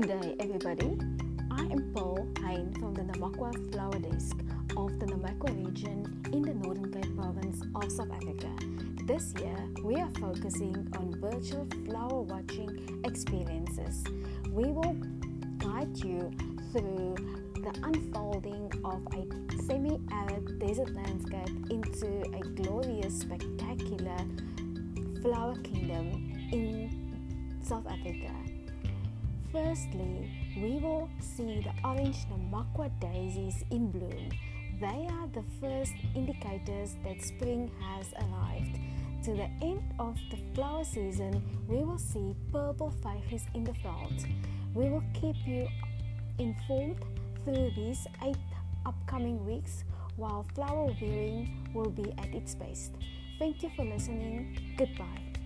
Good day, everybody. I am Paul Hein from the Namakwa Flower Desk of the Namakwa region in the Northern Cape province of South Africa. This year, we are focusing on virtual flower watching experiences. We will guide you through the unfolding of a semi arid desert landscape into a glorious, spectacular flower kingdom in South Africa. Firstly, we will see the orange Namakwa daisies in bloom. They are the first indicators that spring has arrived. To the end of the flower season, we will see purple faces in the field. We will keep you informed through these eight upcoming weeks while flower viewing will be at its best. Thank you for listening. Goodbye.